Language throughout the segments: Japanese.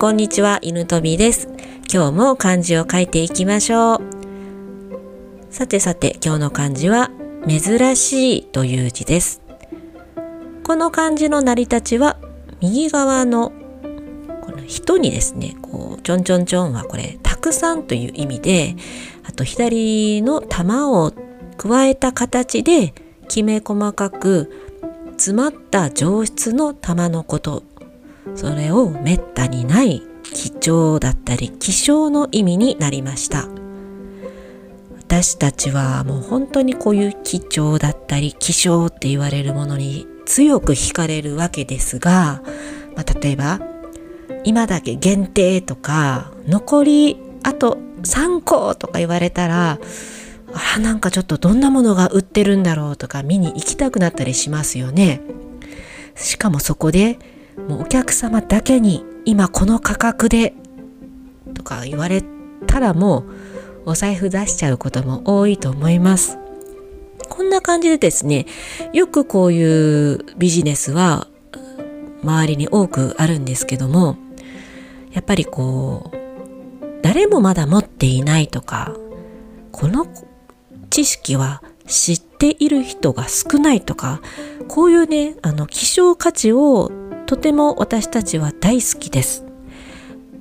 こんにちは、犬飛びです。今日も漢字を書いていきましょう。さてさて、今日の漢字は、珍しいという字です。この漢字の成り立ちは、右側のこの人にですね、こう、ちょんちょんちょんはこれ、たくさんという意味で、あと左の玉を加えた形で、きめ細かく詰まった上質の玉のことそれをめったにない貴重だったり希少の意味になりました私たちはもう本当にこういう貴重だったり希少って言われるものに強く惹かれるわけですが、まあ、例えば今だけ限定とか残りあと3個とか言われたらあなんかちょっとどんなものが売ってるんだろうとか見に行きたくなったりしますよね。しかもそこでもうお客様だけに今この価格でとか言われたらもうお財布出しちゃうことも多いと思います。こんな感じでですね、よくこういうビジネスは周りに多くあるんですけども、やっぱりこう、誰もまだ持っていないとか、この知識は知っている人が少ないとか、こういうね、あの、希少価値をとても私たちは大好きです。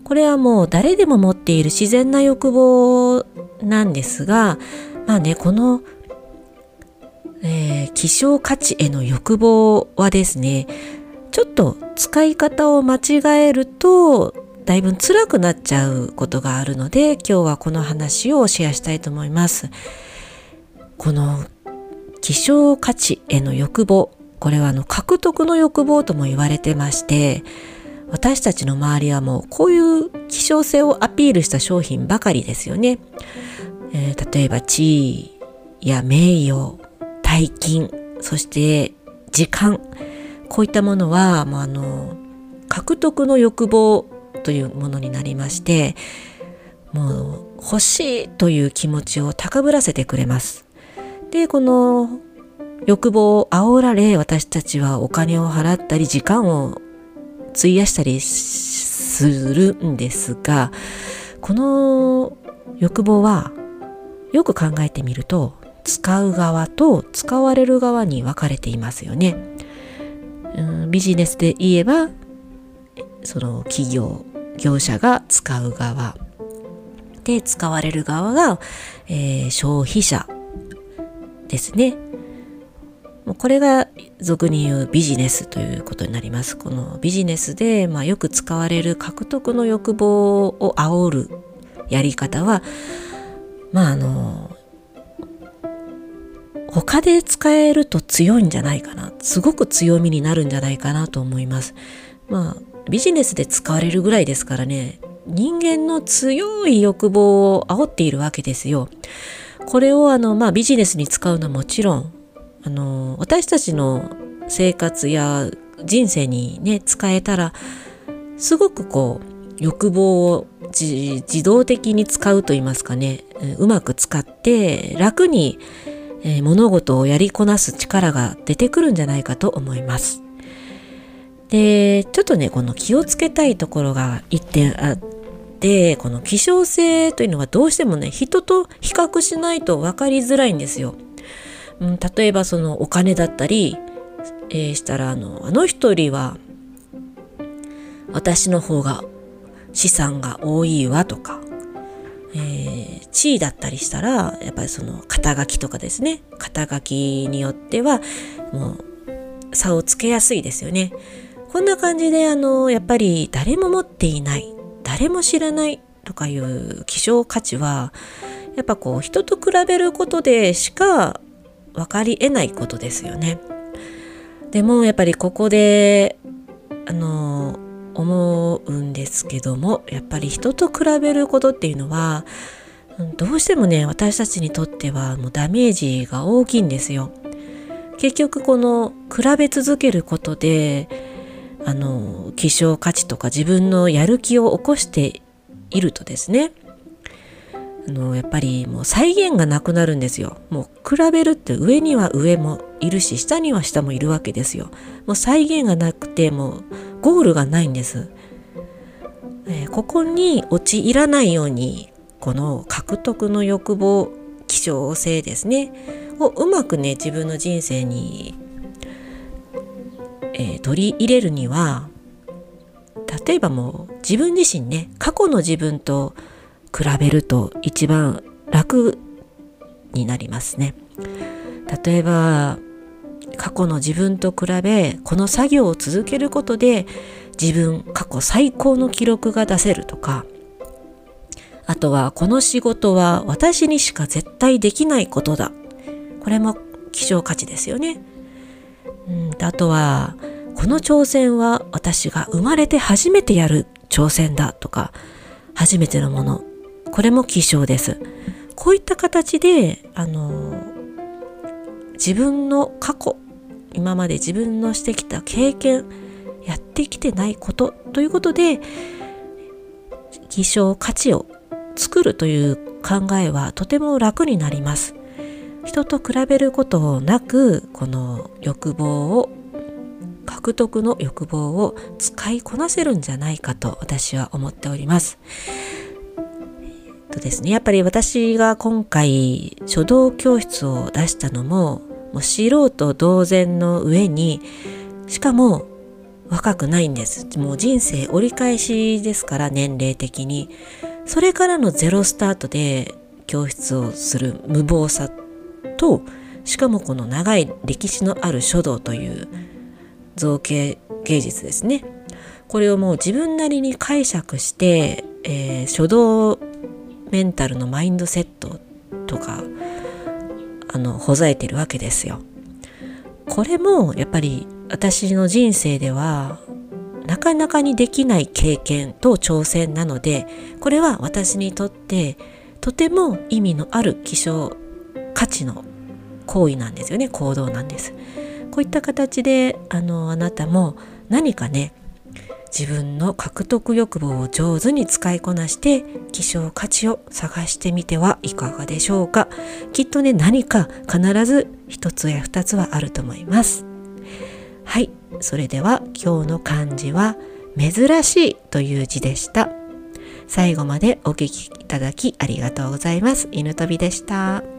これはもう誰でも持っている自然な欲望なんですが、まあね、この、えー、希少価値への欲望はですね、ちょっと使い方を間違えると、だいぶ辛くなっちゃうことがあるので、今日はこの話をシェアしたいと思います。この希少価値への欲望、これはあの獲得の欲望とも言われてまして、私たちの周りはもうこういう希少性をアピールした商品ばかりですよね。えー、例えば地位や名誉、大金、そして時間、こういったものは、まあ、あの獲得の欲望というものになりまして、もう欲しいという気持ちを高ぶらせてくれます。で、この欲望を煽られ、私たちはお金を払ったり時間を費やしたりするんですが、この欲望はよく考えてみると、使う側と使われる側に分かれていますよね。うん、ビジネスで言えば、その企業、業者が使う側。で、使われる側が、えー、消費者ですね。もうこれが俗に言うビジネスということになります。このビジネスで、まあ、よく使われる獲得の欲望を煽るやり方は、まああの、他で使えると強いんじゃないかな。すごく強みになるんじゃないかなと思います。まあ、ビジネスで使われるぐらいですからね、人間の強い欲望を煽っているわけですよ。これをあの、まあビジネスに使うのはもちろん、あの、私たちの生活や人生にね、使えたら、すごくこう、欲望を自動的に使うと言いますかね、うまく使って楽に、え、物事をやりこなす力が出てくるんじゃないかと思います。で、ちょっとね、この気をつけたいところが一点あっでこの希少性というのはどうしてもね人と比較しないと分かりづらいんですよ。うん、例えばそのお金だったり、えー、したらあのあの人は私の方が資産が多いわとか、えー、地位だったりしたらやっぱりその肩書きとかですね肩書きによってはもう差をつけやすいですよね。こんな感じであのやっぱり誰も持っていない誰も知らないとかいう希少価値はやっぱこう人と比べることでしか分かり得ないことですよね。でもやっぱりここであの思うんですけどもやっぱり人と比べることっていうのはどうしてもね私たちにとってはもうダメージが大きいんですよ。結局この比べ続けることであの希少価値とか自分のやる気を起こしているとですねあのやっぱりもう再現がなくなるんですよ。もう比べるって上には上もいるし下には下もいるわけですよ。もう再現がなくてもうゴールがないんです。えー、ここに陥らないようにこの獲得の欲望希少性ですね。をうまくね自分の人生に、えー、取り入れるには例えばもう自分自身ね過去の自分と比べると一番楽になりますね。例えば過去の自分と比べこの作業を続けることで自分過去最高の記録が出せるとかあとはこの仕事は私にしか絶対できないことだこれも希少価値ですよね。うん、あとはこの挑戦は私が生まれて初めてやる挑戦だとか初めてのものこれも希少です。こういった形であの自分の過去今まで自分のしてきた経験やってきてないことということで希少価値を作るという考えはとても楽になります人と比べることなくこの欲望を獲得の欲望を使いこなせるんじゃないかと私は思っております。とですね、やっぱり私が今回書道教室を出したのももう素人同然の上にしかも若くないんです。もう人生折り返しですから年齢的に。それからのゼロスタートで教室をする無謀さとしかもこの長い歴史のある書道という造形芸術ですね。これをもう自分なりに解釈して、えー、書道メンタルのマインドセットとかあのほざえてるわけですよ。これもやっぱり私の人生ではなかなかにできない経験と挑戦なのでこれは私にとってとても意味のある希少価値の行為なんですよね行動なんです。こういった形であのあなたも何かね自分の獲得欲望を上手に使いこなして希少価値を探してみてはいかがでしょうか。きっとね何か必ず一つや二つはあると思います。はいそれでは今日の漢字は珍しいという字でした。最後までお聞きいただきありがとうございます。犬飛びでした。